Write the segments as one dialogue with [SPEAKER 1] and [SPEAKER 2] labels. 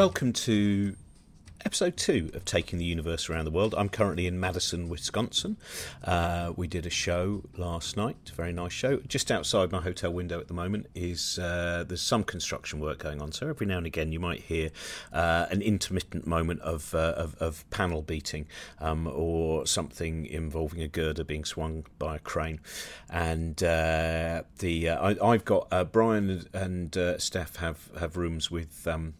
[SPEAKER 1] Welcome to episode two of Taking the Universe Around the World. I'm currently in Madison, Wisconsin. Uh, we did a show last night, a very nice show. Just outside my hotel window at the moment is uh, there's some construction work going on, so every now and again you might hear uh, an intermittent moment of, uh, of, of, panel beating um, or something involving a girder being swung by a crane. And uh, the uh, I, have got Brian and Steph have, have rooms with. Um,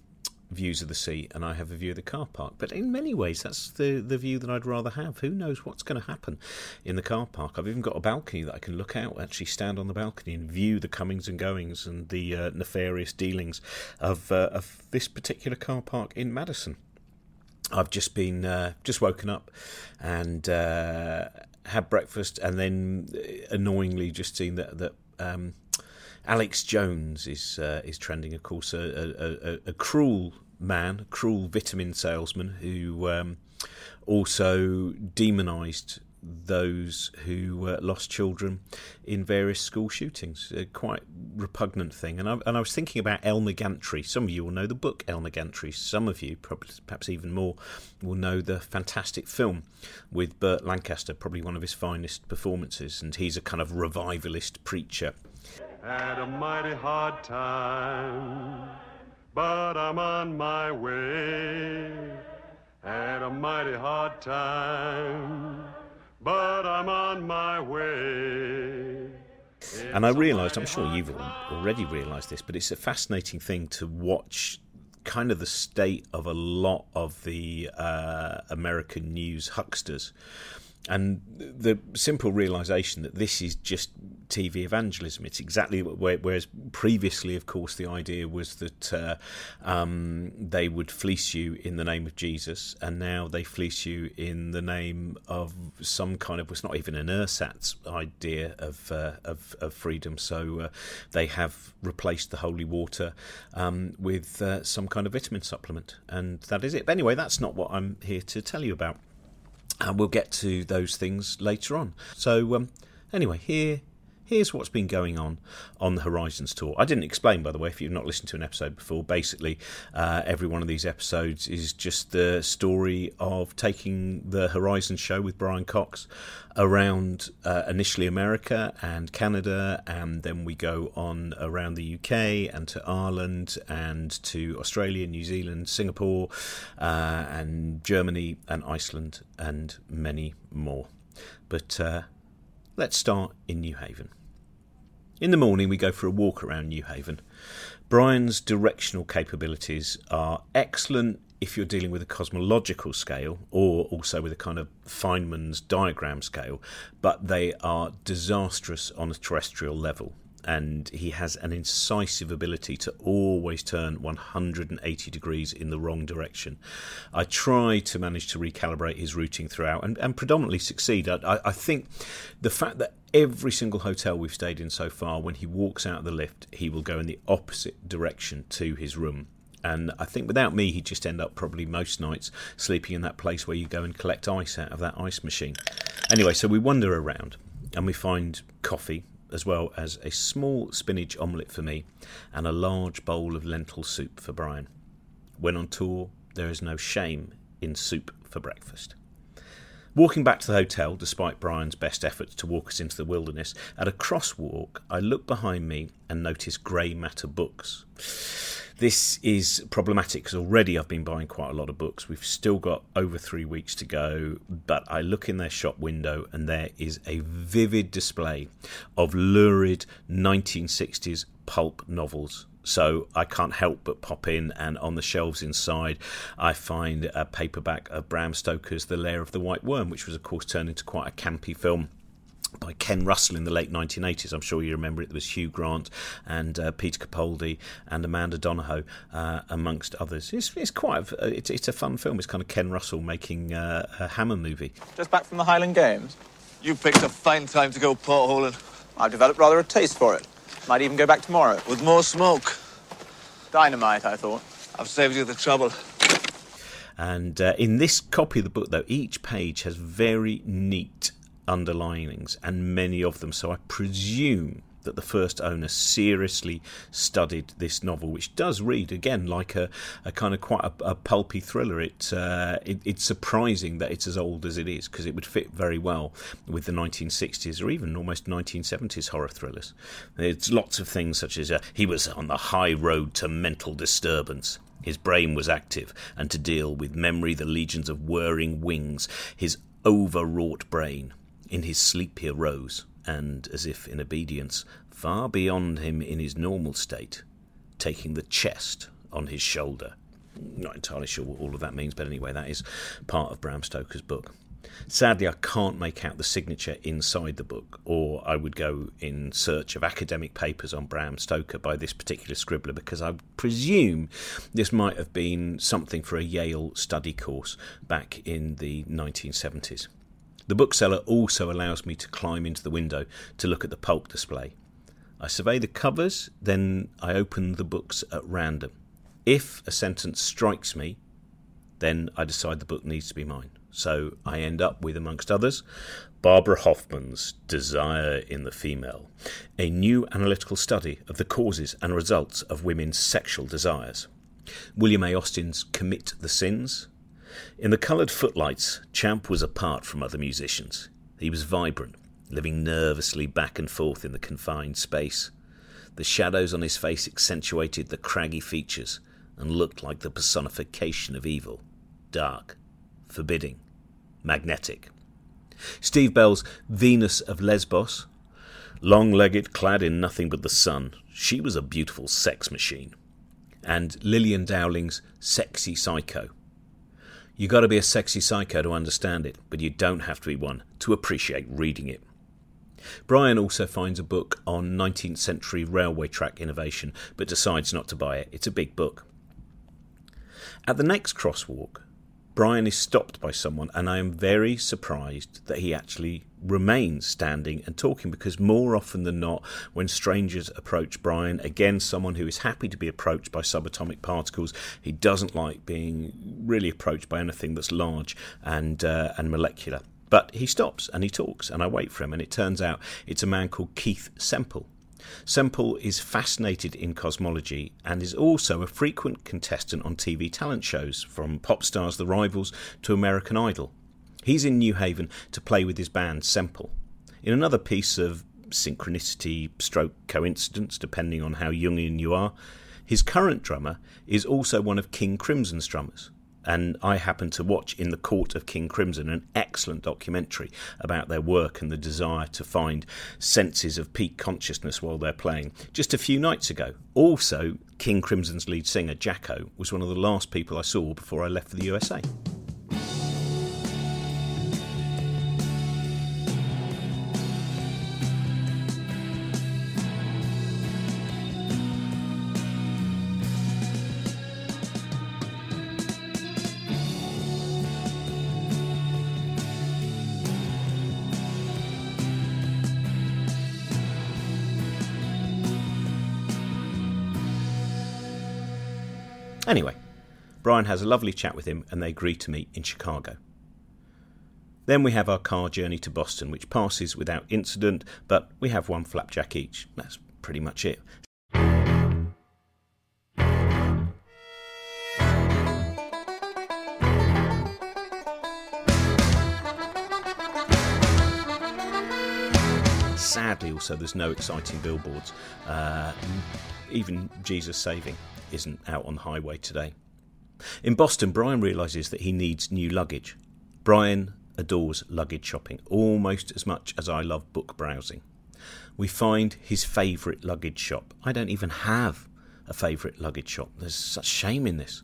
[SPEAKER 1] views of the sea and I have a view of the car park. But in many ways, that's the, the view that I'd rather have. Who knows what's going to happen in the car park? I've even got a balcony that I can look out, actually stand on the balcony and view the comings and goings and the uh, nefarious dealings of, uh, of this particular car park in Madison. I've just been uh, just woken up and uh, had breakfast, and then uh, annoyingly just seen that that um, Alex Jones is uh, is trending, of course, a, a, a, cruel man, a cruel vitamin salesman who um, also demonised those who uh, lost children in various school shootings. A quite repugnant thing. And I, and I was thinking about Elmer Gantry. Some of you will know the book Elmer Gantry. Some of you, probably, perhaps even more, will know the fantastic film with Burt Lancaster, probably one of his finest performances. And he's a kind of revivalist preacher had a mighty hard time, but I'm on my way. Had a mighty hard time, but I'm on my way. And I realised, I'm sure you've already realised this, but it's a fascinating thing to watch kind of the state of a lot of the uh, American news hucksters and the simple realization that this is just TV evangelism. It's exactly where, whereas previously, of course, the idea was that uh, um, they would fleece you in the name of Jesus, and now they fleece you in the name of some kind of. It's not even an ersatz idea of uh, of, of, freedom. So uh, they have replaced the holy water um, with uh, some kind of vitamin supplement, and that is it. But anyway, that's not what I'm here to tell you about. And we'll get to those things later on. So, um, anyway, here here's what's been going on on the Horizons tour. I didn't explain, by the way, if you've not listened to an episode before. Basically, uh, every one of these episodes is just the story of taking the Horizons show with Brian Cox around uh, initially America and Canada, and then we go on around the UK and to Ireland and to Australia, New Zealand, Singapore, uh, and Germany and Iceland, and many more. But uh, let's start in New Haven. In the morning, we go for a walk around New Haven. Brian's directional capabilities are excellent if you're dealing with a cosmological scale or also with a kind of Feynman's diagram scale, but they are disastrous on a terrestrial level and he has an incisive ability to always turn 180 degrees in the wrong direction. I try to manage to recalibrate his routing throughout and, and predominantly succeed. I, I, think the fact that every single hotel we've stayed in so far, when he walks out of the lift, he will go in the opposite direction to his room. And I think without me, he'd just end up probably most nights sleeping in that place where you go and collect ice out of that ice machine. Anyway, so we wander around and we find coffee as well as a small spinach omelette for me and a large bowl of lentil soup for Brian. When on tour, there is no shame in soup for breakfast. Walking back to the hotel, despite Brian's best efforts to walk us into the wilderness, at a crosswalk, I look behind me and notice grey matter books. This is problematic because already I've been buying quite a lot of books. We've still got over three weeks to go, but I look in their shop window and there is a vivid display of lurid 1960s pulp novels. So I can't help but pop in, and on the shelves inside, I find a paperback of Bram Stoker's The Lair of the White Worm, which was, of course, turned into quite a campy film by Ken Russell in the late 1980s. I'm sure you remember it. There was Hugh Grant and uh, Peter Capaldi and Amanda Donohoe, uh, amongst others. It's, it's quite a, it's, it's, a fun film. It's kind of Ken Russell making uh, a Hammer movie.
[SPEAKER 2] Just back from the Highland Games.
[SPEAKER 3] You picked a fine time to go potholing.
[SPEAKER 2] I've developed rather a taste for it. Might even go back tomorrow.
[SPEAKER 3] With more smoke.
[SPEAKER 2] Dynamite, I thought.
[SPEAKER 3] I've saved you the trouble.
[SPEAKER 1] And uh, in this copy of the book, though, each page has very neat underlinings, and many of them. So I presume that the first owner seriously studied this novel, which does read again like a, a kind of quite a, a pulpy thriller. It, uh, it, it's surprising that it's as old as it is because it would fit very well with the 1960s or even almost 1970s horror thrillers. There's lots of things such as uh, he was on the high road to mental disturbance. His brain was active, and to deal with memory the legions of whirring wings, his overwrought brain. In his sleep he arose, and, as if in obedience, far beyond him in his normal state, taking the chest on his shoulder. Not entirely sure what all of that means, but anyway, that is part of Bram Stoker's book. Sadly, I can't make out the signature inside the book, or I would go in search of academic papers on Bram Stoker by this particular scribbler because I presume this might have been something for a Yale study course back in the 1970s. The bookseller also allows me to climb into the window to look at the pulp display. I survey the covers, then I open the books at random. If a sentence strikes me, then I decide the book needs to be mine. So I end up with, amongst others, Barbara Hoffman's Desire in the Female, a new analytical study of the causes and results of women's sexual desires. William A. Austin's Commit the Sins. In the coloured footlights, Champ was apart from other musicians. He was vibrant, living nervously back and forth in the confined space. The shadows on his face accentuated the craggy features and looked like the personification of evil, dark, forbidding, magnetic. Steve Bell's Venus of Lesbos, long legged, clad in nothing but the sun, she was a beautiful sex machine. And Lillian Dowling's Sexy Psycho. You got to be a sexy psycho to understand it, but you don't have to be one to appreciate reading it. Brian also finds a book on 19th century railway track innovation, but decides not to buy it. It's a big book. At the next crosswalk, Brian is stopped by someone, and I am very surprised that he actually remains standing and talking because more often than not, when strangers approach Brian, again, someone who is happy to be approached by subatomic particles, he doesn't like being really approached by anything that's large and, uh, and molecular. But he stops and he talks, and I wait for him, and it turns out it's a man called Keith Semple, Semple is fascinated in cosmology and is also a frequent contestant on TV talent shows, from Pop Stars The Rivals to American Idol. He's in New Haven to play with his band Semple. In another piece of synchronicity stroke coincidence, depending on how Jungian you are, his current drummer is also one of King Crimson's drummers and I happened to watch In the Court of King Crimson, an excellent documentary about their work and the desire to find senses of peak consciousness while they're playing just a few nights ago. Also, King Crimson's lead singer, Jakko, was one of the last people I saw before I left for the USA. Brian has a lovely chat with him and they agree to meet in Chicago. Then we have our car journey to Boston, which passes without incident, but we have one flapjack each. That's pretty much it. Sadly, also, there's no exciting billboards. Uh, even Jesus Saving isn't out on the highway today. In Boston, Brian realises that he needs new luggage. Brian adores luggage shopping almost as much as I love book browsing. We find his favourite luggage shop. I don't even have a favourite luggage shop. There's such shame in this.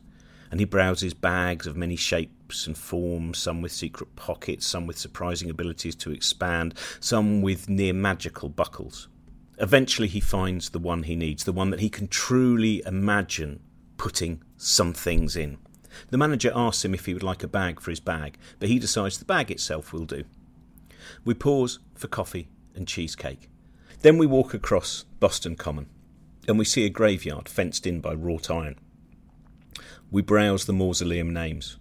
[SPEAKER 1] And he browses bags of many shapes and forms, some with secret pockets, some with surprising abilities to expand, some with near magical buckles. Eventually, he finds the one he needs, the one that he can truly imagine putting some things in. The manager asks him if he would like a bag for his bag, but he decides the bag itself will do. We pause for coffee and cheesecake. Then we walk across Boston Common, and we see a graveyard fenced in by wrought iron. We browse the mausoleum names.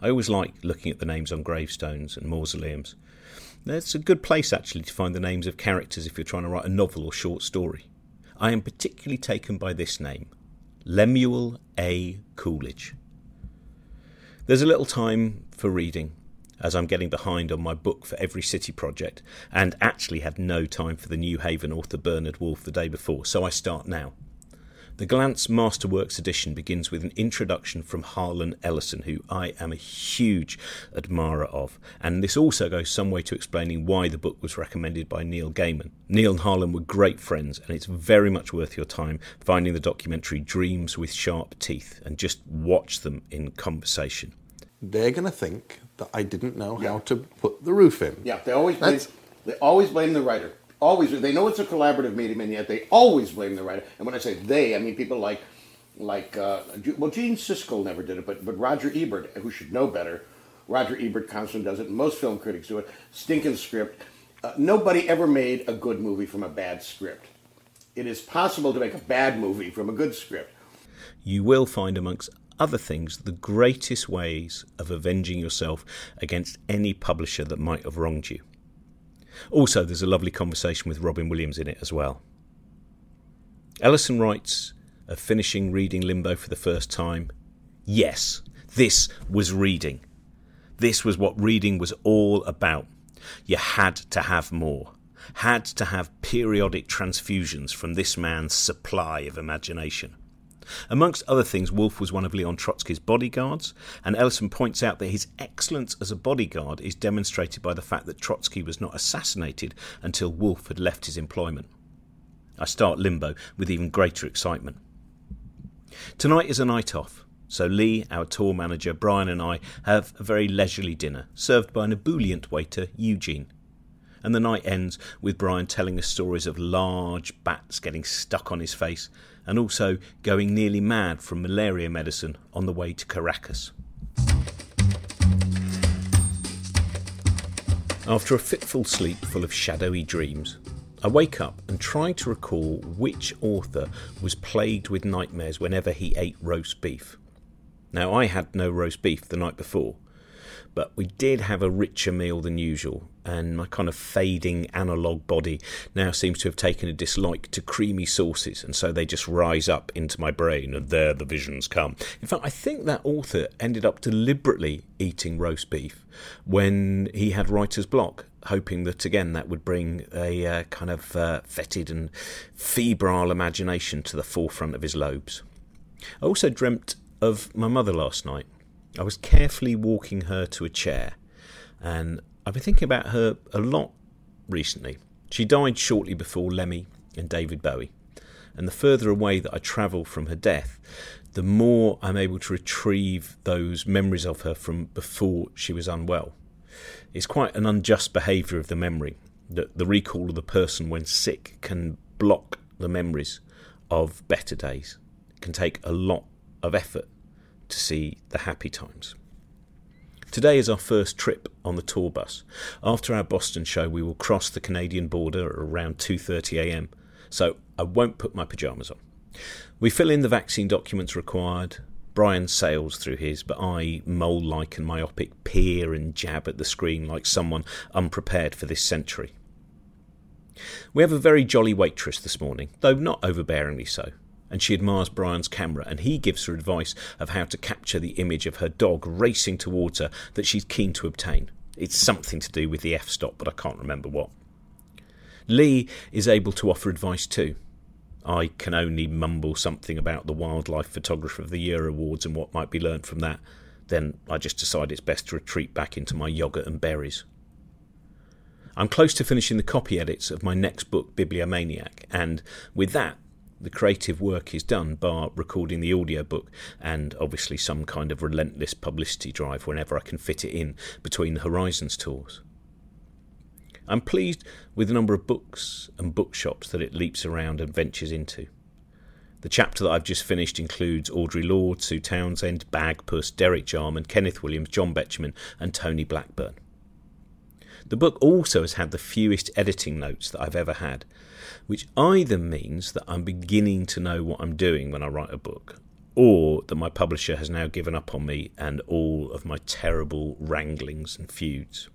[SPEAKER 1] I always like looking at the names on gravestones and mausoleums. It's a good place actually to find the names of characters if you're trying to write a novel or short story. I am particularly taken by this name, Lemuel A. Coolidge. There's a little time for reading, as I'm getting behind on my book for Every City project, and actually had no time for the New Haven author Bernard Wolfe the day before, so I start now. The Gollancz Masterworks edition begins with an introduction from Harlan Ellison, who I am a huge admirer of, and this also goes some way to explaining why the book was recommended by Neil Gaiman. Neil and Harlan were great friends, and it's very much worth your time finding the documentary Dreams with Sharp Teeth and just watch them in conversation.
[SPEAKER 4] They're going to think that I didn't know how to put the roof in.
[SPEAKER 5] Yeah, they always blame, they always blame the writer. Always, they know it's a collaborative medium, and yet they always blame the writer. And when I say they, I mean people like, like, uh, well, Gene Siskel never did it, but but Roger Ebert, who should know better. Roger Ebert constantly does it. Most film critics do it. Stinking script. Uh, nobody ever made a good movie from a bad script. It is possible to make a bad movie from a good script.
[SPEAKER 1] you will find, amongst other things, the greatest ways of avenging yourself against any publisher that might have wronged you. Also, there's a lovely conversation with Robin Williams in it as well. Ellison writes of finishing reading Limbo for the first time. Yes, this was reading. This was what reading was all about. You had to have more, had to have periodic transfusions from this man's supply of imagination. Amongst other things, Wolfe was one of Leon Trotsky's bodyguards, and Ellison points out that his excellence as a bodyguard is demonstrated by the fact that Trotsky was not assassinated until Wolfe had left his employment. I start Limbo with even greater excitement. Tonight is a night off, so Lee, our tour manager, Brian, and I have a very leisurely dinner, served by an ebullient waiter, Eugene. And the night ends with Brian telling us stories of large bats getting stuck on his face and also going nearly mad from malaria medicine on the way to Caracas. After a fitful sleep full of shadowy dreams, I wake up and try to recall which author was plagued with nightmares whenever he ate roast beef. Now, I had no roast beef the night before, but we did have a richer meal than usual, and my kind of fading analogue body now seems to have taken a dislike to creamy sauces, and so they just rise up into my brain, and there the visions come. In fact, I think that author ended up deliberately eating roast beef when he had writer's block, hoping that again that would bring a uh, kind of uh, fetid and febrile imagination to the forefront of his lobes. I also dreamt of my mother last night. I was carefully walking her to a chair, and I've been thinking about her a lot recently. She died shortly before Lemmy and David Bowie, and the further away that I travel from her death, the more I'm able to retrieve those memories of her from before she was unwell. It's quite an unjust behaviour of the memory that the recall of the person when sick can block the memories of better days. It can take a lot of effort to see the happy times. Today is our first trip on the tour bus. After our Boston show, we will cross the Canadian border around 2:30 a.m. So I won't put my pajamas on. We fill in the vaccine documents required. Brian sails through his, but I, mole-like and myopic, peer and jab at the screen like someone unprepared for this century. We have a very jolly waitress this morning, though not overbearingly so and she admires Brian's camera, and he gives her advice of how to capture the image of her dog racing towards her that she's keen to obtain. It's something to do with the f stop, but I can't remember what. Lee is able to offer advice too. I can only mumble something about the Wildlife Photographer of the Year awards and what might be learnt from that. Then I just decide it's best to retreat back into my yoghurt and berries. I'm close to finishing the copy edits of my next book, Bibliomaniac, and with that, the creative work is done, bar recording the audiobook and obviously some kind of relentless publicity drive whenever I can fit it in between the Horizons tours. I'm pleased with the number of books and bookshops that it leaps around and ventures into. The chapter that I've just finished includes Audre Lorde, Sue Townsend, Bagpuss, Derek Jarman, Kenneth Williams, John Betjeman, and Tony Blackburn. The book also has had the fewest editing notes that I've ever had, which either means that I'm beginning to know what I'm doing when I write a book, or that my publisher has now given up on me and all of my terrible wranglings and feuds.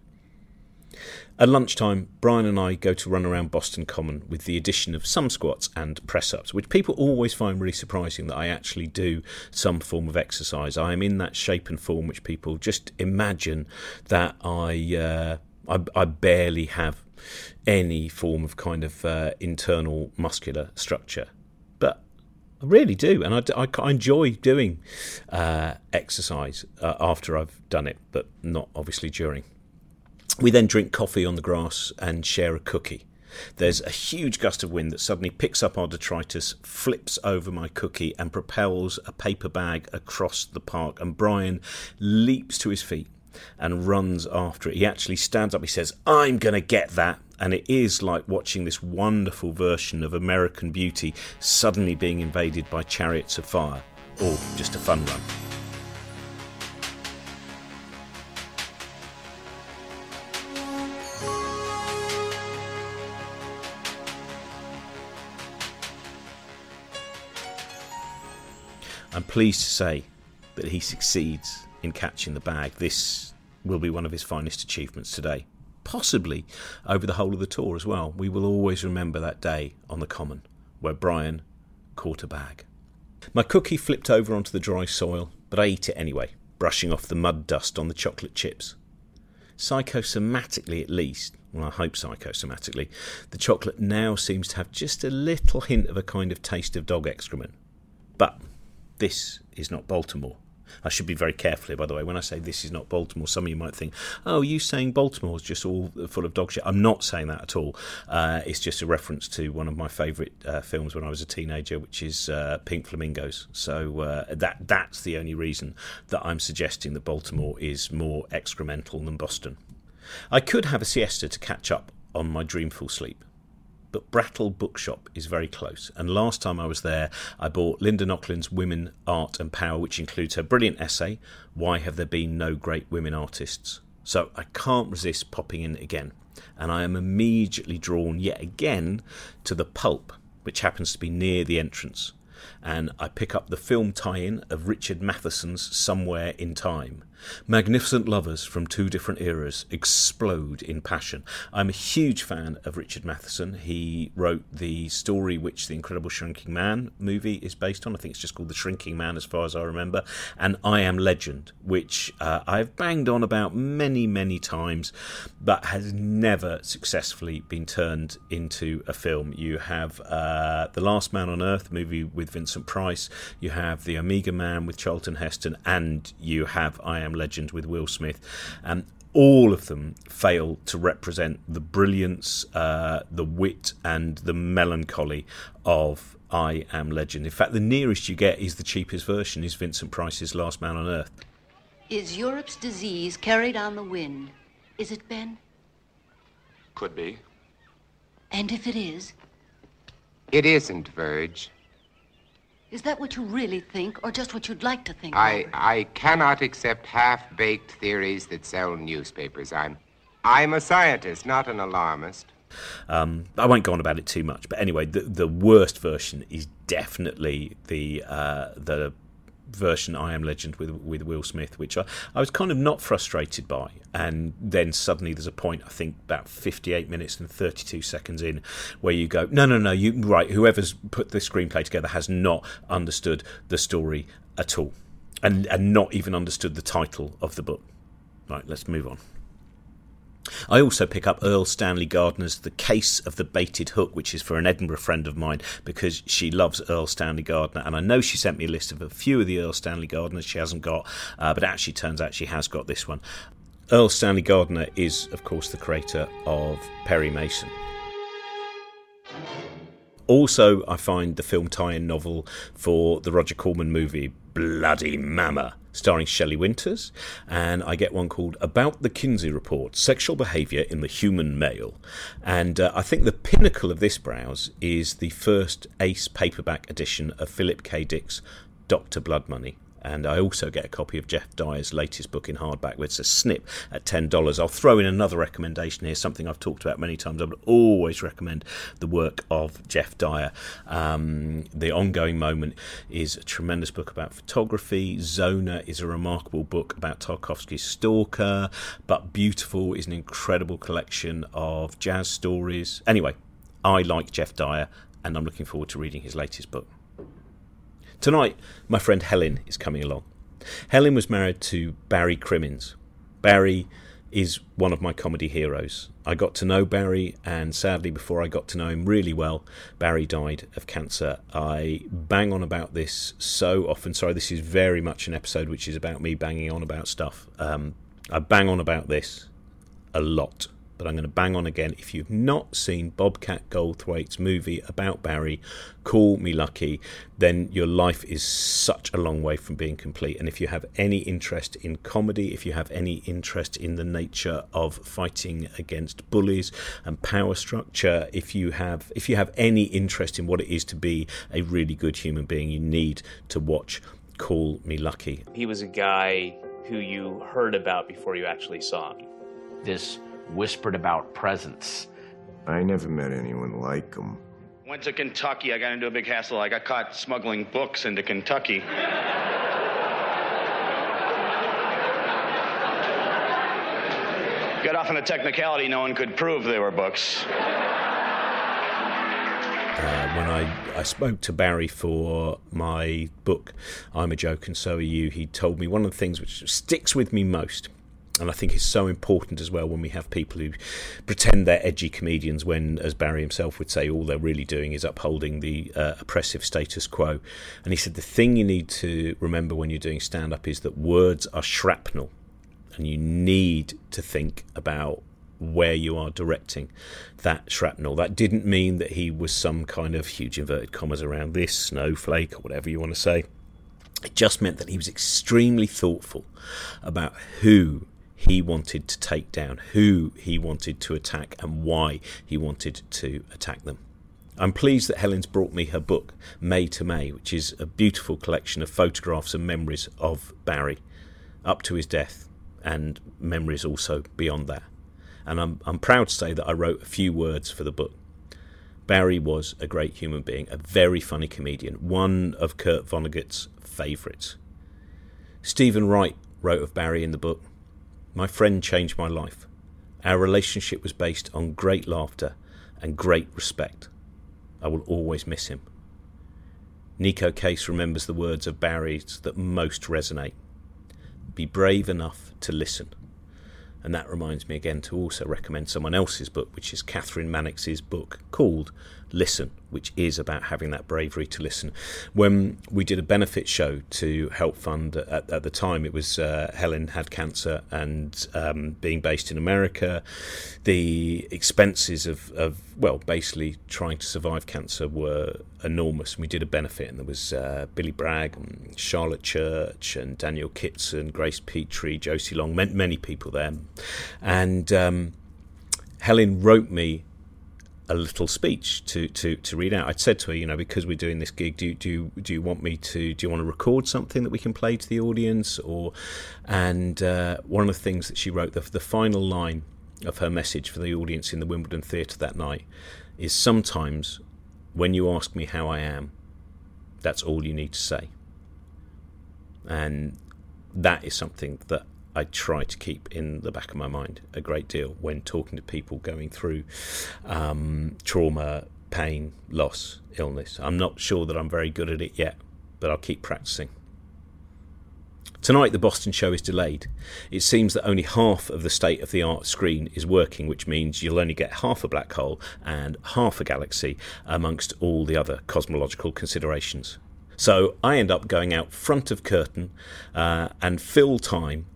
[SPEAKER 1] At lunchtime, Brian and I go to run around Boston Common with the addition of some squats and press ups, which people always find really surprising that I actually do some form of exercise. I am in that shape and form which people just imagine that I, uh, I, I, barely have any form of kind of uh, internal muscular structure. But I really do, and I, I, I enjoy doing uh, exercise uh, after I've done it, but not obviously during. We then drink coffee on the grass and share a cookie. There's a huge gust of wind that suddenly picks up our detritus, flips over my cookie, and propels a paper bag across the park. And Brian leaps to his feet and runs after it. He actually stands up, he says, I'm going to get that. And it is like watching this wonderful version of American Beauty suddenly being invaded by chariots of fire, or just a fun run. I'm pleased to say that he succeeds in catching the bag. This will be one of his finest achievements today. Possibly over the whole of the tour as well. We will always remember that day on the Common where Brian caught a bag. My cookie flipped over onto the dry soil, but I eat it anyway, brushing off the mud dust on the chocolate chips. Psychosomatically, at least, well, I hope psychosomatically, the chocolate now seems to have just a little hint of a kind of taste of dog excrement. But this is not Baltimore. I should be very careful here, by the way. When I say this is not Baltimore, some of you might think, oh, you saying Baltimore is just all full of dog shit. I'm not saying that at all. Uh, it's just a reference to one of my favourite uh, films when I was a teenager, which is uh, Pink Flamingos. So uh, that that's the only reason that I'm suggesting that Baltimore is more excremental than Boston. I could have a siesta to catch up on my dreamful sleep but Brattle Bookshop is very close. And last time I was there, I bought Linda Nochlin's Women, Art and Power, which includes her brilliant essay, Why Have There Been No Great Women Artists? So I can't resist popping in again. And I am immediately drawn yet again to the pulp, which happens to be near the entrance. And I pick up the film tie in of Richard Matheson's Somewhere in Time. Magnificent lovers from two different eras explode in passion. I'm a huge fan of Richard Matheson. He wrote the story which The Incredible Shrinking Man movie is based on. I think it's just called The Shrinking Man, as far as I remember. And I Am Legend, which uh, I've banged on about many, many times, but has never successfully been turned into a film. You have uh, The Last Man on Earth movie with Vincent Price, you have The Omega Man with Charlton Heston, and you have I Am Am Legend with Will Smith. and all of them fail to represent the brilliance, uh, the wit, and the melancholy of I Am Legend. In fact, the nearest you get is the cheapest version, is Vincent Price's Last Man on Earth.
[SPEAKER 6] Is Europe's disease carried on the wind? Is it, Ben?
[SPEAKER 7] Could be.
[SPEAKER 6] And if it is?
[SPEAKER 8] It isn't, Verge.
[SPEAKER 6] Is that what you really think, or just what you'd like to think?
[SPEAKER 8] I, I cannot accept half-baked theories that sell newspapers. I'm, I'm a scientist, not an alarmist.
[SPEAKER 1] Um, I won't go on about it too much, but anyway, the the worst version is definitely the uh, the version I Am Legend with with Will Smith, which I, I was kind of not frustrated by. And then suddenly there's a point, I think about 58 minutes and 32 seconds in, where you go, no, no, no, you right. Whoever's put the screenplay together has not understood the story at all, and and not even understood the title of the book. Right, let's move on. I also pick up Erle Stanley Gardner's The Case of the Baited Hook, which is for an Edinburgh friend of mine because she loves Erle Stanley Gardner. And I know she sent me a list of a few of the Erle Stanley Gardners she hasn't got, uh, but actually turns out she has got this one. Erle Stanley Gardner is, of course, the creator of Perry Mason. Also, I find the film tie in novel for the Roger Corman movie Bloody Mama starring Shelley Winters, and I get one called About the Kinsey Report Sexual Behaviour in the Human Male. And uh, I think the pinnacle of this browse is the first ace paperback edition of Philip K. Dick's Dr. Blood Money. And I also get a copy of Geoff Dyer's latest book in hardback, is a snip at $10. I'll throw in another recommendation here, something I've talked about many times. I would always recommend the work of Geoff Dyer. Um, the Ongoing Moment is a tremendous book about photography. Zona is a remarkable book about Tarkovsky's Stalker. But Beautiful is an incredible collection of jazz stories. Anyway, I like Geoff Dyer, and I'm looking forward to reading his latest book. Tonight, my friend Helen is coming along. Helen was married to Barry Crimmins. Barry is one of my comedy heroes. I got to know Barry, and sadly, before I got to know him really well, Barry died of cancer. I bang on about this so often. Sorry, this is very much an episode which is about me banging on about stuff. Um, I bang on about this a lot but I'm going to bang on again. If you've not seen Bobcat Goldthwait's movie about Barry, Call Me Lucky, then your life is such a long way from being complete. And if you have any interest in comedy, if you have any interest in the nature of fighting against bullies and power structure, if you have if you have any interest in what it is to be a really good human being, you need to watch Call Me Lucky.
[SPEAKER 9] He was a guy who you heard about before you actually saw him.
[SPEAKER 10] This whispered about presence.
[SPEAKER 11] I never met anyone like him.
[SPEAKER 12] Went to Kentucky. I got into a big hassle. I got caught smuggling books into Kentucky. Got off on a technicality no one could prove they were books.
[SPEAKER 1] Uh, when I, I spoke to Barry for my book, I'm a Joke and So Are You, he told me one of the things which sticks with me most and I think it's so important as well when we have people who pretend they're edgy comedians when, as Barry himself would say, all they're really doing is upholding the uh, oppressive status quo. And he said the thing you need to remember when you're doing stand up is that words are shrapnel, and you need to think about where you are directing that shrapnel. That didn't mean that he was some kind of huge inverted commas around this snowflake or whatever you want to say. It just meant that he was extremely thoughtful about who he wanted to take down, who he wanted to attack, and why he wanted to attack them. I'm pleased that Helen's brought me her book, May to May, which is a beautiful collection of photographs and memories of Barry up to his death, and memories also beyond that. And I'm, I'm proud to say that I wrote a few words for the book. Barry was a great human being, a very funny comedian, one of Kurt Vonnegut's favourites. Steven Wright wrote of Barry in the book my friend changed my life. Our relationship was based on great laughter and great respect. I will always miss him. Neko Case remembers the words of Barry's that most resonate. Be brave enough to listen. And that reminds me again to also recommend someone else's book, which is Kathryn Mannix's book called Listen, which is about having that bravery to listen. When we did a benefit show to help fund, at, at the time it was uh, Helen had cancer and um, being based in America, the expenses of, of, well, basically trying to survive cancer were enormous. We did a benefit, and there was uh, Billy Bragg, and Charlotte Church, and Daniel Kitson, Grace Petrie, Josie Long, many people there. And um, Helen wrote me a little speech to, to, to read out. I'd said to her, you know, because we're doing this gig, do do do you want me to do you want to record something that we can play to the audience or and uh, one of the things that she wrote the the final line of her message for the audience in the Wimbledon Theatre that night is sometimes when you ask me how I am, that's all you need to say. And that is something that I try to keep in the back of my mind a great deal when talking to people going through um, trauma, pain, loss, illness. I'm not sure that I'm very good at it yet, but I'll keep practicing. Tonight, the Boston show is delayed. It seems that only half of the state of the art screen is working, which means you'll only get half a black hole and half a galaxy amongst all the other cosmological considerations. So I end up going out front of curtain uh, and fill time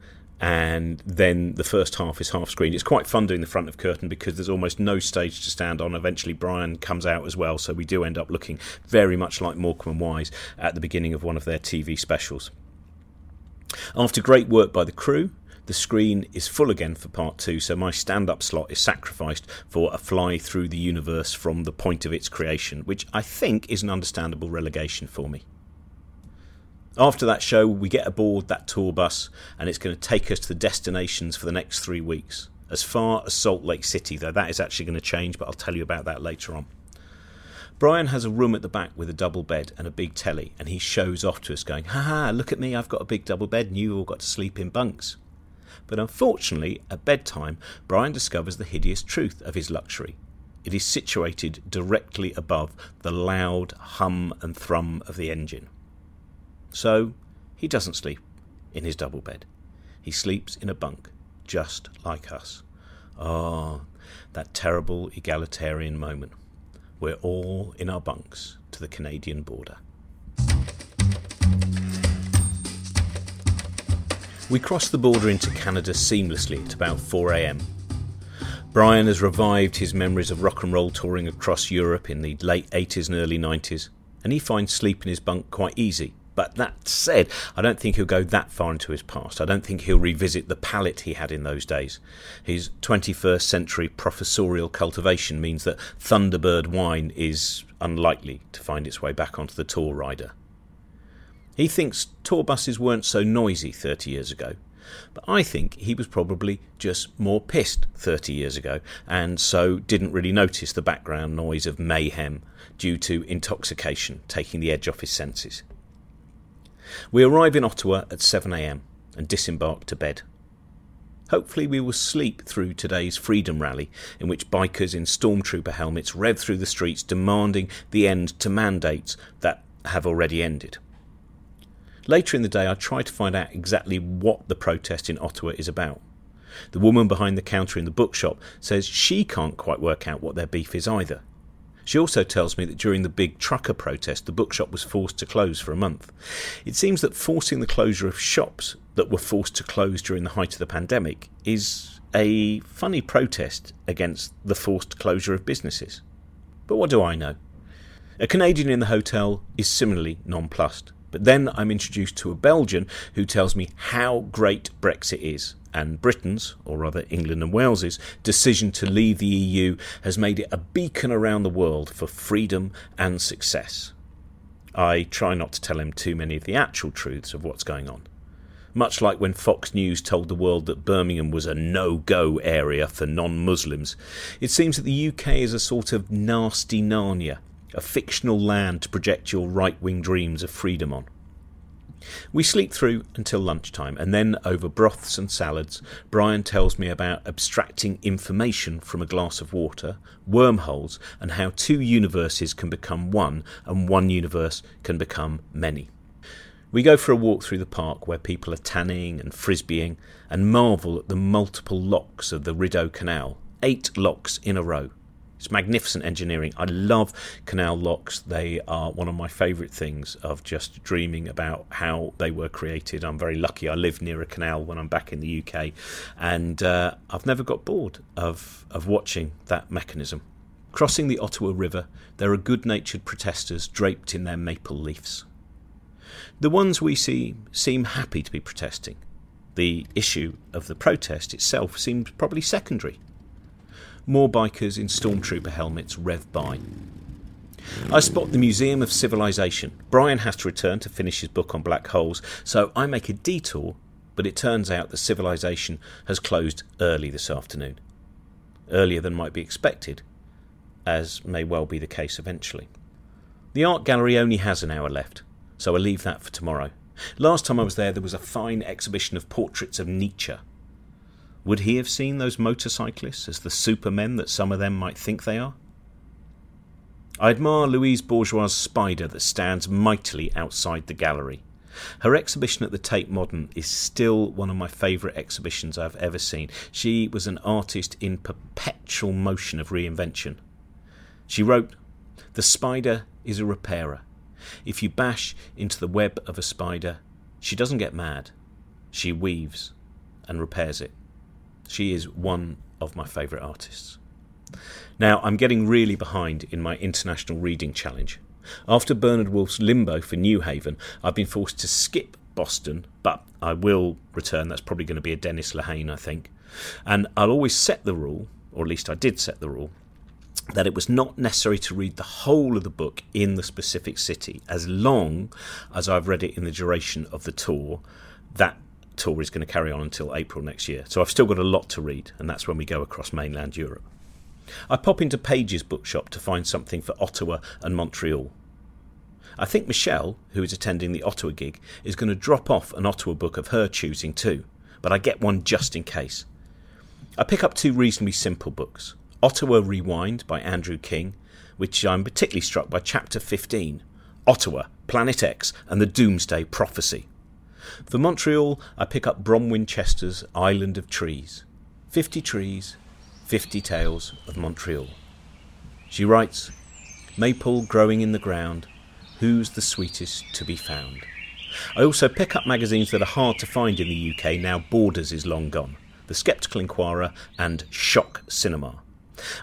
[SPEAKER 1] and then the first half is half screen. It's quite fun doing the front of curtain because there's almost no stage to stand on. Eventually, Brian comes out as well, so we do end up looking very much like Morecambe and Wise at the beginning of one of their TV specials. After great work by the crew, the screen is full again for part two, so my stand up slot is sacrificed for a fly through the universe from the point of its creation, which I think is an understandable relegation for me. After that show, we get aboard that tour bus and it's going to take us to the destinations for the next three weeks. As far as Salt Lake City, though that is actually going to change, but I'll tell you about that later on. Brian has a room at the back with a double bed and a big telly, and he shows off to us, going, Ha ha, look at me, I've got a big double bed, and you've all got to sleep in bunks. But unfortunately, at bedtime, Brian discovers the hideous truth of his luxury. It is situated directly above the loud hum and thrum of the engine. So, he doesn't sleep in his double bed. He sleeps in a bunk, just like us. Ah, that terrible egalitarian moment. We're all in our bunks to the Canadian border. We cross the border into Canada seamlessly at about 4am. Brian has revived his memories of rock and roll touring across Europe in the late 80s and early 90s, and he finds sleep in his bunk quite easy. But that said, I don't think he'll go that far into his past. I don't think he'll revisit the palate he had in those days. His 21st century professorial cultivation means that Thunderbird wine is unlikely to find its way back onto the tour rider. He thinks tour buses weren't so noisy 30 years ago, but I think he was probably just more pissed 30 years ago and so didn't really notice the background noise of mayhem due to intoxication taking the edge off his senses. We arrive in Ottawa at 7am and disembark to bed. Hopefully, we will sleep through today's Freedom Rally, in which bikers in stormtrooper helmets rev through the streets demanding the end to mandates that have already ended. Later in the day, I try to find out exactly what the protest in Ottawa is about. The woman behind the counter in the bookshop says she can't quite work out what their beef is either. She also tells me that during the big trucker protest, the bookshop was forced to close for a month. It seems that forcing the closure of shops that were forced to close during the height of the pandemic is a funny protest against the forced closure of businesses. But what do I know? A Canadian in the hotel is similarly nonplussed. But then I'm introduced to a Belgian who tells me how great Brexit is, and Britain's, or rather England and Wales's, decision to leave the EU has made it a beacon around the world for freedom and success. I try not to tell him too many of the actual truths of what's going on. Much like when Fox News told the world that Birmingham was a no go area for non Muslims, it seems that the UK is a sort of nasty Narnia a fictional land to project your right wing dreams of freedom on. We sleep through until lunchtime, and then over broths and salads, Brian tells me about abstracting information from a glass of water, wormholes, and how two universes can become one and one universe can become many. We go for a walk through the park where people are tanning and frisbeeing and marvel at the multiple locks of the Rideau Canal, eight locks in a row. It's magnificent engineering. I love canal locks. They are one of my favourite things of just dreaming about how they were created. I'm very lucky. I live near a canal when I'm back in the UK, and uh, I've never got bored of of watching that mechanism. Crossing the Ottawa River, there are good natured protesters draped in their maple leaves. The ones we see seem happy to be protesting. The issue of the protest itself seems probably secondary more bikers in stormtrooper helmets rev by. I spot the Museum of Civilization. Brian has to return to finish his book on black holes, so I make a detour, but it turns out the civilization has closed early this afternoon. Earlier than might be expected, as may well be the case eventually. The art gallery only has an hour left, so I leave that for tomorrow. Last time I was there, there was a fine exhibition of portraits of Nietzsche would he have seen those motorcyclists as the supermen that some of them might think they are? I admire Louise Bourgeois' spider that stands mightily outside the gallery. Her exhibition at the Tate Modern is still one of my favourite exhibitions I've ever seen. She was an artist in perpetual motion of reinvention. She wrote, The spider is a repairer. If you bash into the web of a spider, she doesn't get mad. She weaves and repairs it. She is one of my favourite artists. Now, I'm getting really behind in my international reading challenge. After Bernard Wolfe's Limbo for New Haven, I've been forced to skip Boston, but I will return. That's probably going to be a Dennis Lehane, I think. And I'll always set the rule, or at least I did set the rule, that it was not necessary to read the whole of the book in the specific city as long as I've read it in the duration of the tour. That tour is going to carry on until April next year. So I've still got a lot to read, and that's when we go across mainland Europe. I pop into Page's bookshop to find something for Ottawa and Montreal. I think Michelle, who is attending the Ottawa gig, is going to drop off an Ottawa book of her choosing too, but I get one just in case. I pick up two reasonably simple books Ottawa Rewind by Andrew King, which I'm particularly struck by chapter 15 Ottawa, Planet X, and the Doomsday Prophecy. For Montreal, I pick up Bronwyn Chester's Island of Trees. 50 trees, 50 Tales of Montreal. She writes Maple growing in the ground, who's the sweetest to be found? I also pick up magazines that are hard to find in the UK now Borders is long gone, The Skeptical Inquirer, and Shock Cinema.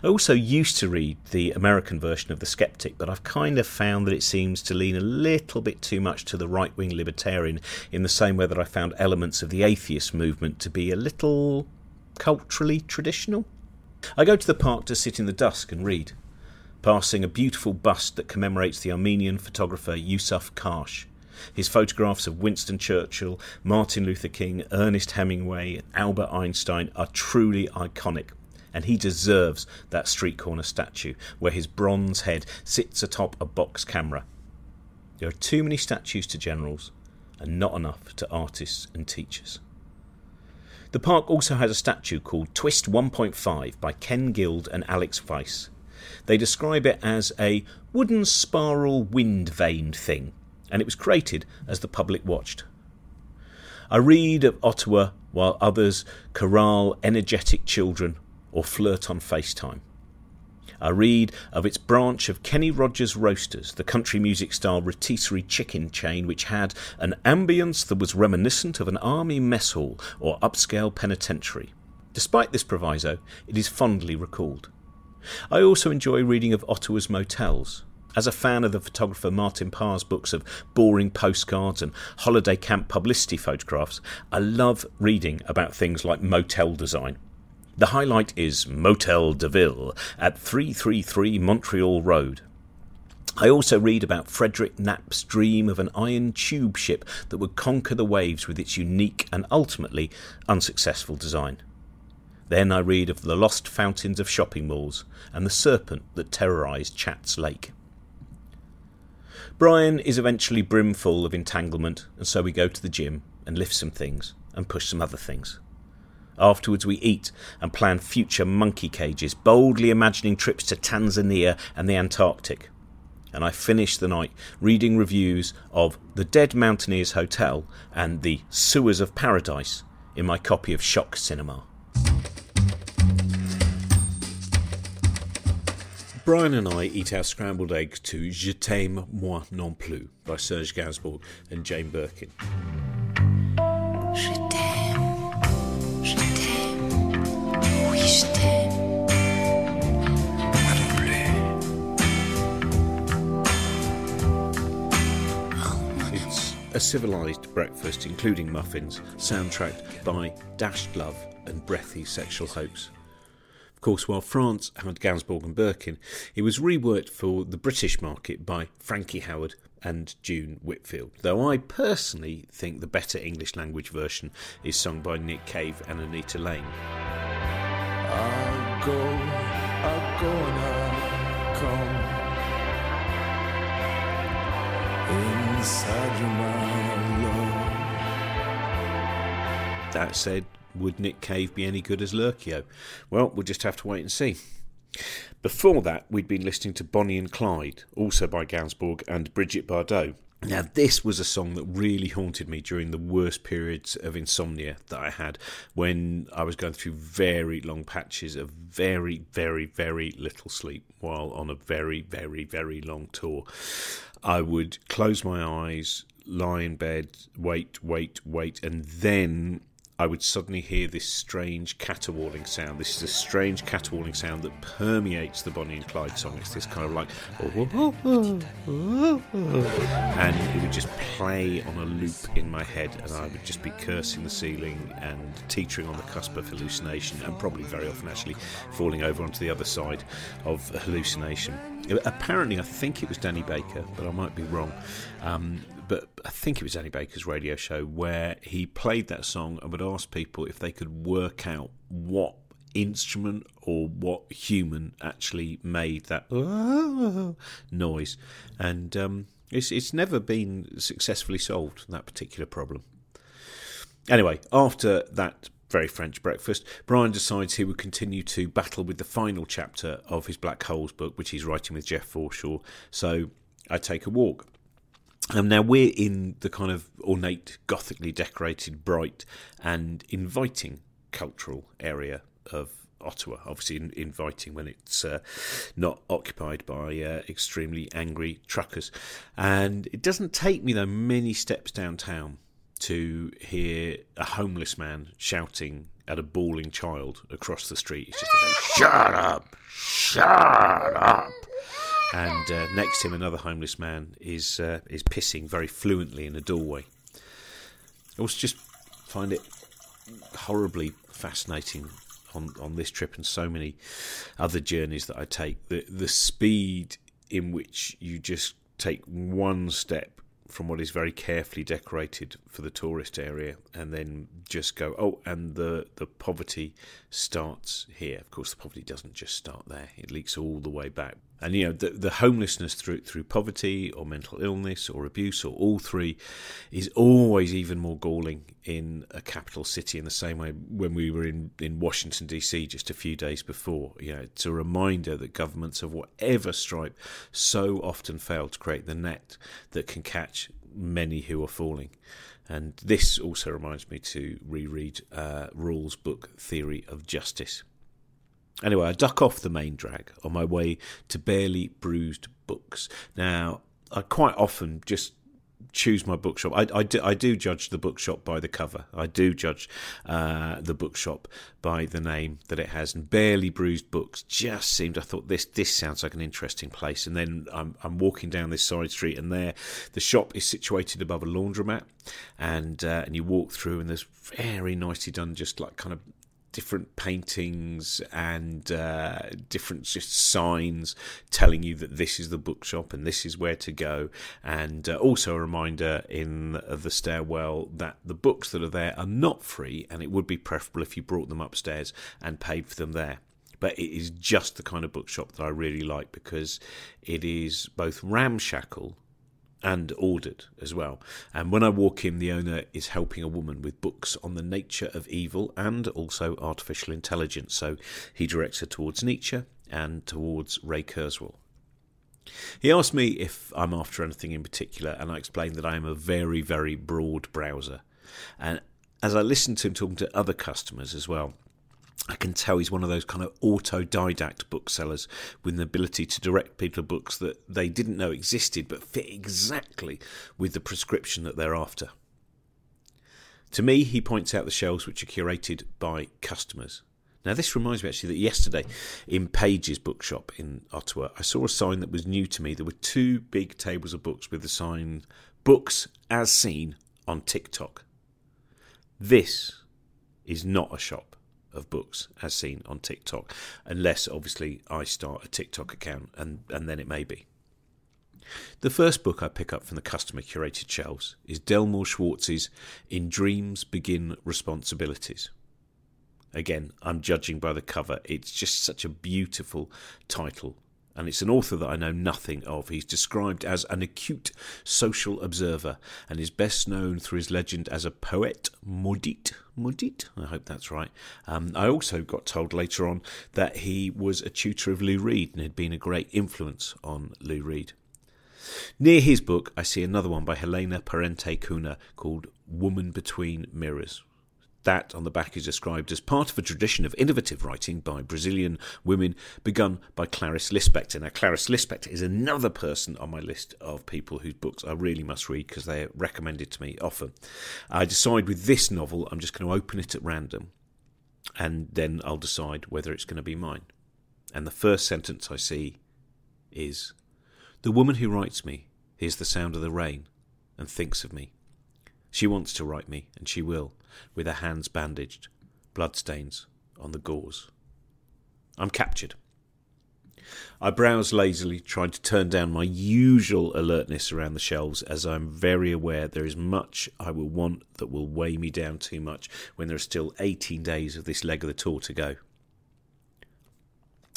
[SPEAKER 1] I also used to read the American version of The Skeptic, but I've kind of found that it seems to lean a little bit too much to the right wing libertarian in the same way that I found elements of the atheist movement to be a little culturally traditional. I go to the park to sit in the dusk and read, passing a beautiful bust that commemorates the Armenian photographer Yousuf Karsh. His photographs of Winston Churchill, Martin Luther King, Ernest Hemingway, and Albert Einstein are truly iconic and he deserves that street corner statue where his bronze head sits atop a box camera. There are too many statues to generals and not enough to artists and teachers. The park also has a statue called Twist 1.5 by Ken Guild and Alex Weiss. They describe it as a wooden spiral wind vane thing, and it was created as the public watched. I read of Ottawa while others corral energetic children or flirt on FaceTime. I read of its branch of Kenny Rogers Roasters, the country music style rotisserie chicken chain which had an ambience that was reminiscent of an army mess hall or upscale penitentiary. Despite this proviso, it is fondly recalled. I also enjoy reading of Ottawa's motels. As a fan of the photographer Martin Parr's books of boring postcards and holiday camp publicity photographs, I love reading about things like motel design. The highlight is Motel de Ville at 333 Montreal Road. I also read about Frederick Knapp's dream of an iron tube ship that would conquer the waves with its unique and ultimately unsuccessful design. Then I read of the lost fountains of shopping malls and the serpent that terrorised Chats Lake. Brian is eventually brimful of entanglement, and so we go to the gym and lift some things and push some other things. Afterwards, we eat and plan future monkey cages, boldly imagining trips to Tanzania and the Antarctic. And I finish the night reading reviews of The Dead Mountaineers Hotel and The Sewers of Paradise in my copy of Shock Cinema. Brian and I eat our scrambled eggs to Je t'aime moi non plus by Serge Gainsbourg and Jane Birkin. A civilised breakfast, including muffins, soundtracked by dashed love and breathy sexual hopes. Of course, while France had Gainsbourg and Birkin, it was reworked for the British market by Frankie Howerd and June Whitfield. Though I personally think the better English language version is sung by Nick Cave and Anita Lane.
[SPEAKER 13] I go, I go inside your mind, love.
[SPEAKER 1] That said, would Nick Cave be any good as Lurcio? Well, we'll just have to wait and see. Before that, we'd been listening to Bonnie and Clyde, also by Gainsbourg and Brigitte Bardot. Now, this was a song that really haunted me during the worst periods of insomnia that I had when I was going through very long patches of very, very, very little sleep while on a very, very, very long tour. I would close my eyes, lie in bed, wait, wait, wait, and then I would suddenly hear this strange caterwauling sound. This is a strange caterwauling sound that permeates the Bonnie and Clyde song. It's this kind of like, and it would just play on a loop in my head, and I would just be cursing the ceiling and teetering on the cusp of hallucination, and probably very often actually falling over onto the other side of hallucination. Apparently, I think it was Danny Baker, but I might be wrong. Um, but I think it was Danny Baker's radio show where he played that song and would ask people if they could work out what instrument or what human actually made that noise, and um, it's it's never been successfully solved that particular problem. Anyway, after that very French breakfast, Brian decides he would continue to battle with the final chapter of his Black Holes book, which he's writing with Jeff Forshaw. So I take a walk. Um, now we're in the kind of ornate, gothically decorated, bright, and inviting cultural area of Ottawa. Obviously, in, inviting when it's uh, not occupied by uh, extremely angry truckers. And it doesn't take me though many steps downtown to hear a homeless man shouting at a bawling child across the street. It's just a shut up, shut up. And uh, next to him, another homeless man is uh, is pissing very fluently in a doorway. I also just find it horribly fascinating on on this trip and so many other journeys that I take. The the speed in which you just take one step from what is very carefully decorated for the tourist area and then just go oh and the the poverty starts here. Of course the poverty doesn't just start there. It leaks all the way back and you know the the homelessness through through poverty or mental illness or abuse or all three is always even more galling in a capital city in the same way when we were in in Washington DC just a few days before. You know it's a reminder that governments of whatever stripe so often fail to create the net that can catch many who are falling. And this also reminds me to reread uh, Rawls' book Theory of Justice Anyway, I duck off the main drag on my way to Barely Bruised Books. Now, I quite often just choose my bookshop. I, I, do, I do judge the bookshop by the cover. I do judge uh, the bookshop by the name that it has. And Barely Bruised Books just seemed. I thought this this sounds like an interesting place. And then I'm I'm walking down this side street, and there the shop is situated above a laundromat, and uh, and you walk through, and there's very nicely done, just like kind of different paintings and uh, different just signs telling you that this is the bookshop and this is where to go. And uh, also a reminder in the stairwell that the books that are there are not free and it would be preferable if you brought them upstairs and paid for them there. But it is just the kind of bookshop that I really like because it is both ramshackle and ordered as well. And when I walk in, the owner is helping a woman with books on the nature of evil and also artificial intelligence. So he directs her towards Nietzsche and towards Ray Kurzweil. He asked me if I'm after anything in particular, and I explained that I am a very, very broad browser. And as I listened to him talking to other customers as well, I can tell he's one of those kind of autodidact booksellers with an ability to direct people to books that they didn't know existed but fit exactly with the prescription that they're after. To me, he points out the shelves which are curated by customers. Now, this reminds me actually that yesterday in Page's bookshop in Ottawa, I saw a sign that was new to me. There were two big tables of books with the sign Books as Seen on TikTok. This is not a shop of books as seen on TikTok, unless obviously I start a TikTok account and, and then it may be. The first book I pick up from the customer curated shelves is Delmore Schwartz's In Dreams Begin Responsibilities. Again, I'm judging by the cover. It's just such a beautiful title and it's an author that I know nothing of. He's described as an acute social observer and is best known through his legend as a poet maudit. Maudit? I hope that's right. Um, I also got told later on that he was a tutor of Lou Reed and had been a great influence on Lou Reed. Near his book, I see another one by Helena Parente Cunha called Woman Between Mirrors. That on the back is described as part of a tradition of innovative writing by Brazilian women begun by Clarice Lispector. Now, Clarice Lispector is another person on my list of people whose books I really must read because they are recommended to me often. I decide with this novel, I'm just going to open it at random and then I'll decide whether it's going to be mine. And the first sentence I see is The woman who writes me hears the sound of the rain and thinks of me. She wants to write me, and she will, with her hands bandaged, bloodstains on the gauze. I'm captured. I browse lazily, trying to turn down my usual alertness around the shelves, as I am very aware there is much I will want that will weigh me down too much when there are still 18 days of this leg of the tour to go.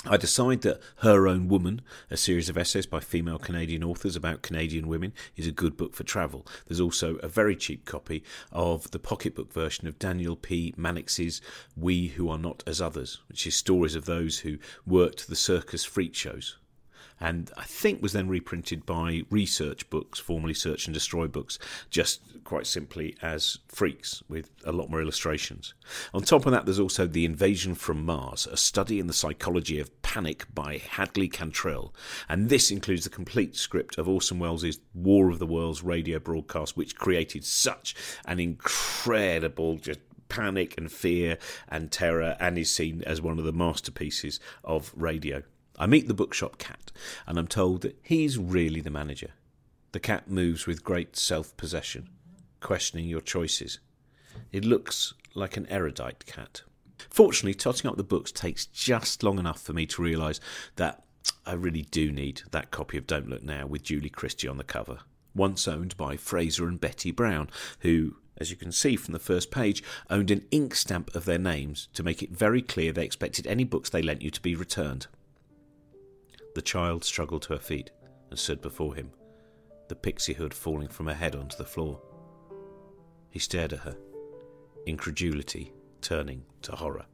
[SPEAKER 1] I decide that Her Own Woman, a series of essays by female Canadian authors about Canadian women, is a good book for travel. There's also a very cheap copy of the pocketbook version of Daniel P. Mannix's We Who Are Not As Others, which is stories of those who worked the circus freak shows and I think was then reprinted by Research Books, formerly Search and Destroy Books, just quite simply as Freaks with a lot more illustrations. On top of that, there's also The Invasion from Mars, a study in the psychology of panic by Hadley Cantril, and this includes the complete script of Orson Welles' War of the Worlds radio broadcast, which created such an incredible just panic and fear and terror and is seen as one of the masterpieces of radio. I meet the bookshop cat, and I'm told that he's really the manager. The cat moves with great self possession, questioning your choices. It looks like an erudite cat. Fortunately, totting up the books takes just long enough for me to realise that I really do need that copy of Don't Look Now with Julie Christie on the cover, once owned by Fraser and Betty Brown, who, as you can see from the first page, owned an ink stamp of their names to make it very clear they expected any books they lent you to be returned. The child struggled to her feet and stood before him, the pixie hood falling from her head onto the floor. He stared at her, incredulity turning to horror.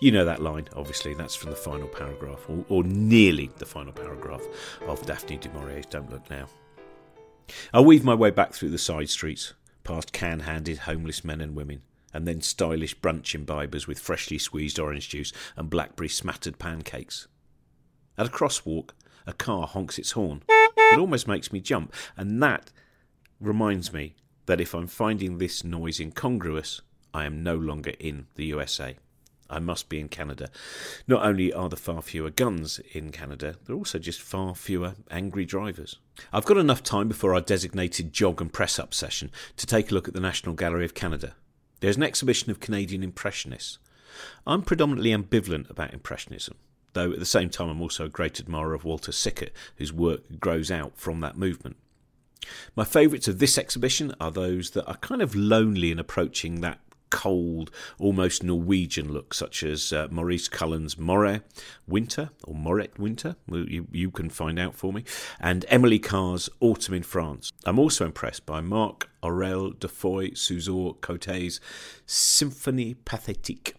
[SPEAKER 1] You know that line, obviously, that's from the final paragraph, or, or nearly the final paragraph of Daphne du Maurier's Don't Look Now. I weave my way back through the side streets, past can handed homeless men and women, and then stylish brunch imbibers with freshly squeezed orange juice and blackberry smattered pancakes. At a crosswalk, a car honks its horn. It almost makes me jump, and that reminds me that if I'm finding this noise incongruous, I am no longer in the USA. I must be in Canada. Not only are there far fewer guns in Canada, there are also just far fewer angry drivers. I've got enough time before our designated jog and press up session to take a look at the National Gallery of Canada. There's an exhibition of Canadian Impressionists. I'm predominantly ambivalent about Impressionism, though at the same time I'm also a great admirer of Walter Sickert, whose work grows out from that movement. My favourites of this exhibition are those that are kind of lonely in approaching that cold, almost Norwegian look, such as uh, Maurice Cullen's Moret Winter, or Moret Winter, you, you can find out for me, and Emily Carr's Autumn in France. I'm also impressed by Marc Aurel de Foy Suzor Cote's Symphonie Pathétique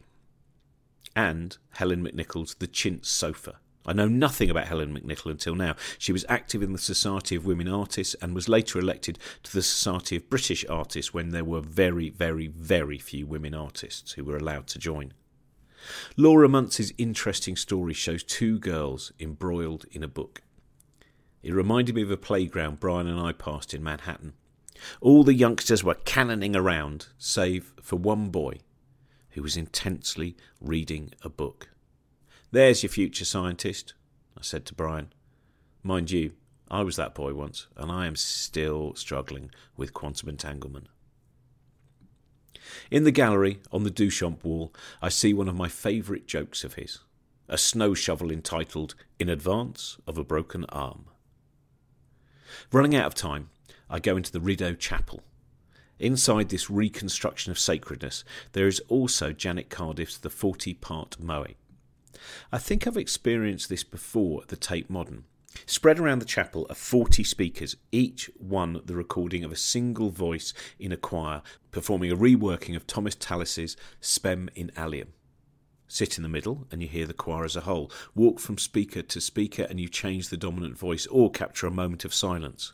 [SPEAKER 1] and Helen McNicoll's The Chintz Sofa. I know nothing about Helen McNicoll until now. She was active in the Society of Women Artists and was later elected to the Society of British Artists when there were very, very, very few women artists who were allowed to join. Laura Muntz's interesting story shows two girls embroiled in a book. It reminded me of a playground Brian and I passed in Manhattan. All the youngsters were cannoning around, save for one boy who was intensely reading a book. There's your future scientist, I said to Brian. Mind you, I was that boy once, and I am still struggling with quantum entanglement. In the gallery, on the Duchamp wall, I see one of my favourite jokes of his a snow shovel entitled In Advance of a Broken Arm. Running out of time, I go into the Rideau Chapel. Inside this reconstruction of sacredness, there is also Janet Cardiff's The Forty Part Motet. I think I've experienced this before at the Tate Modern. Spread around the chapel are 40 speakers, each one the recording of a single voice in a choir, performing a reworking of Thomas Tallis's Spem in Alium. Sit in the middle and you hear the choir as a whole. Walk from speaker to speaker and you change the dominant voice or capture a moment of silence.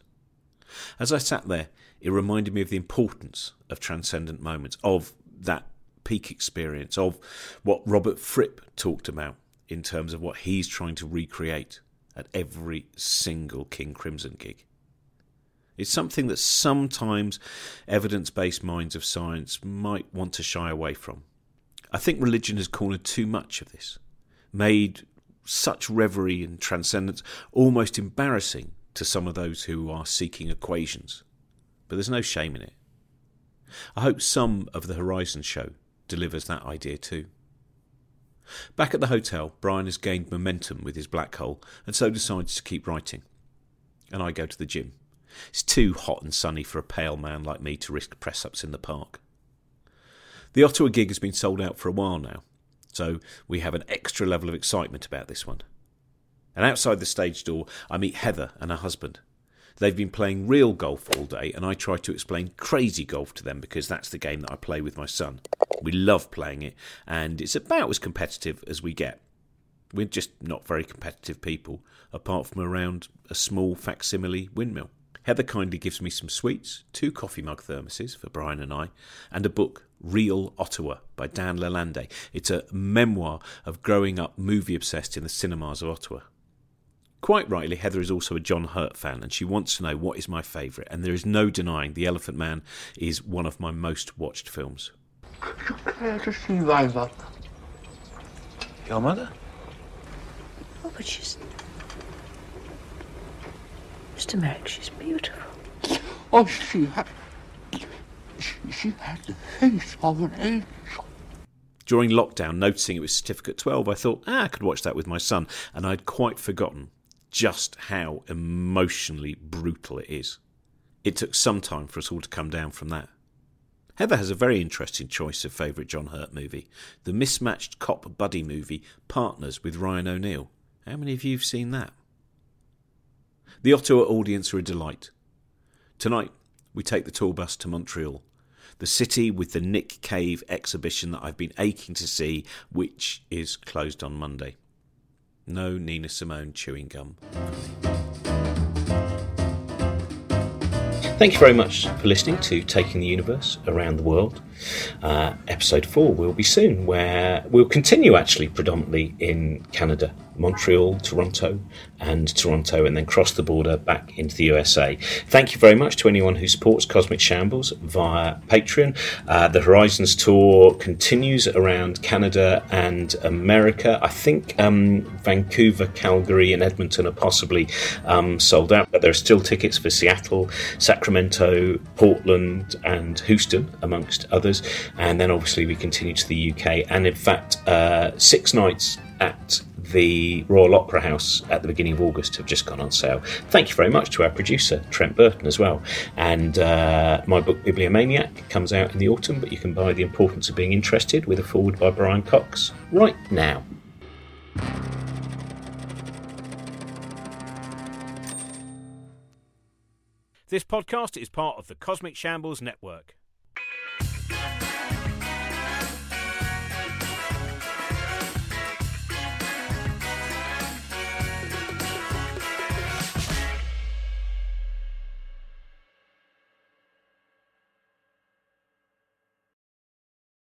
[SPEAKER 1] As I sat there, it reminded me of the importance of transcendent moments, of that peak experience of what Robert Fripp talked about in terms of what he's trying to recreate at every single King Crimson gig. It's something that sometimes evidence based minds of science might want to shy away from. I think religion has cornered too much of this, made such reverie and transcendence almost embarrassing to some of those who are seeking equations. But there's no shame in it. I hope some of the Horizon show delivers that idea too. Back at the hotel, Brian has gained momentum with his black hole and so decides to keep writing. And I go to the gym. It's too hot and sunny for a pale man like me to risk press ups in the park. The Ottawa gig has been sold out for a while now, so we have an extra level of excitement about this one. And outside the stage door, I meet Heather and her husband. They've been playing real golf all day, and I try to explain crazy golf to them because that's the game that I play with my son. We love playing it, and it's about as competitive as we get. We're just not very competitive people, apart from around a small facsimile windmill. Heather kindly gives me some sweets, two coffee mug thermoses for Brian and I, and a book, Real Ottawa by Dan Lalande. It's a memoir of growing up movie obsessed in the cinemas of Ottawa. Quite rightly, Heather is also a John Hurt fan, and she wants to know what is my favourite. And there is no denying The Elephant Man is one of my most watched films.
[SPEAKER 13] Could you Care to see my mother?
[SPEAKER 3] Your mother?
[SPEAKER 14] Oh, but she's. Mr. Merrick, she's beautiful.
[SPEAKER 13] Oh, she had. She, she had the face of an angel.
[SPEAKER 1] During lockdown, noticing it was Certificate 12, I thought, ah, I could watch that with my son, and I'd quite forgotten just how emotionally brutal it is. It took some time for us all to come down from that. Heather has a very interesting choice of favourite John Hurt movie the mismatched cop buddy movie Partners with Ryan O'Neal. How many of you have seen that? The Ottawa audience are a delight. Tonight, we take the tour bus to Montreal, the city with the Nick Cave exhibition that I've been aching to see, which is closed on Monday. No Nina Simone chewing gum. Thank you very much for listening to Taking the Universe Around the World. Uh, episode 4 will be soon, where we'll continue actually predominantly in Canada, Montreal, Toronto, and Toronto, and then cross the border back into the USA. Thank you very much to anyone who supports Cosmic Shambles via Patreon. Uh, the Horizons tour continues around Canada and America. I think um, Vancouver, Calgary, and Edmonton are possibly um, sold out, but there are still tickets for Seattle, Sacramento, Portland, and Houston, amongst others. And then obviously we continue to the UK, and in fact, uh, six nights at the Royal Opera House at the beginning of August have just gone on sale. Thank you very much to our producer, Trent Burton, as well. And uh, my book, Bibliomaniac, comes out in the autumn, but you can buy The Importance of Being Interested with a forward by Brian Cox right now.
[SPEAKER 15] This podcast is part of the Cosmic Shambles Network.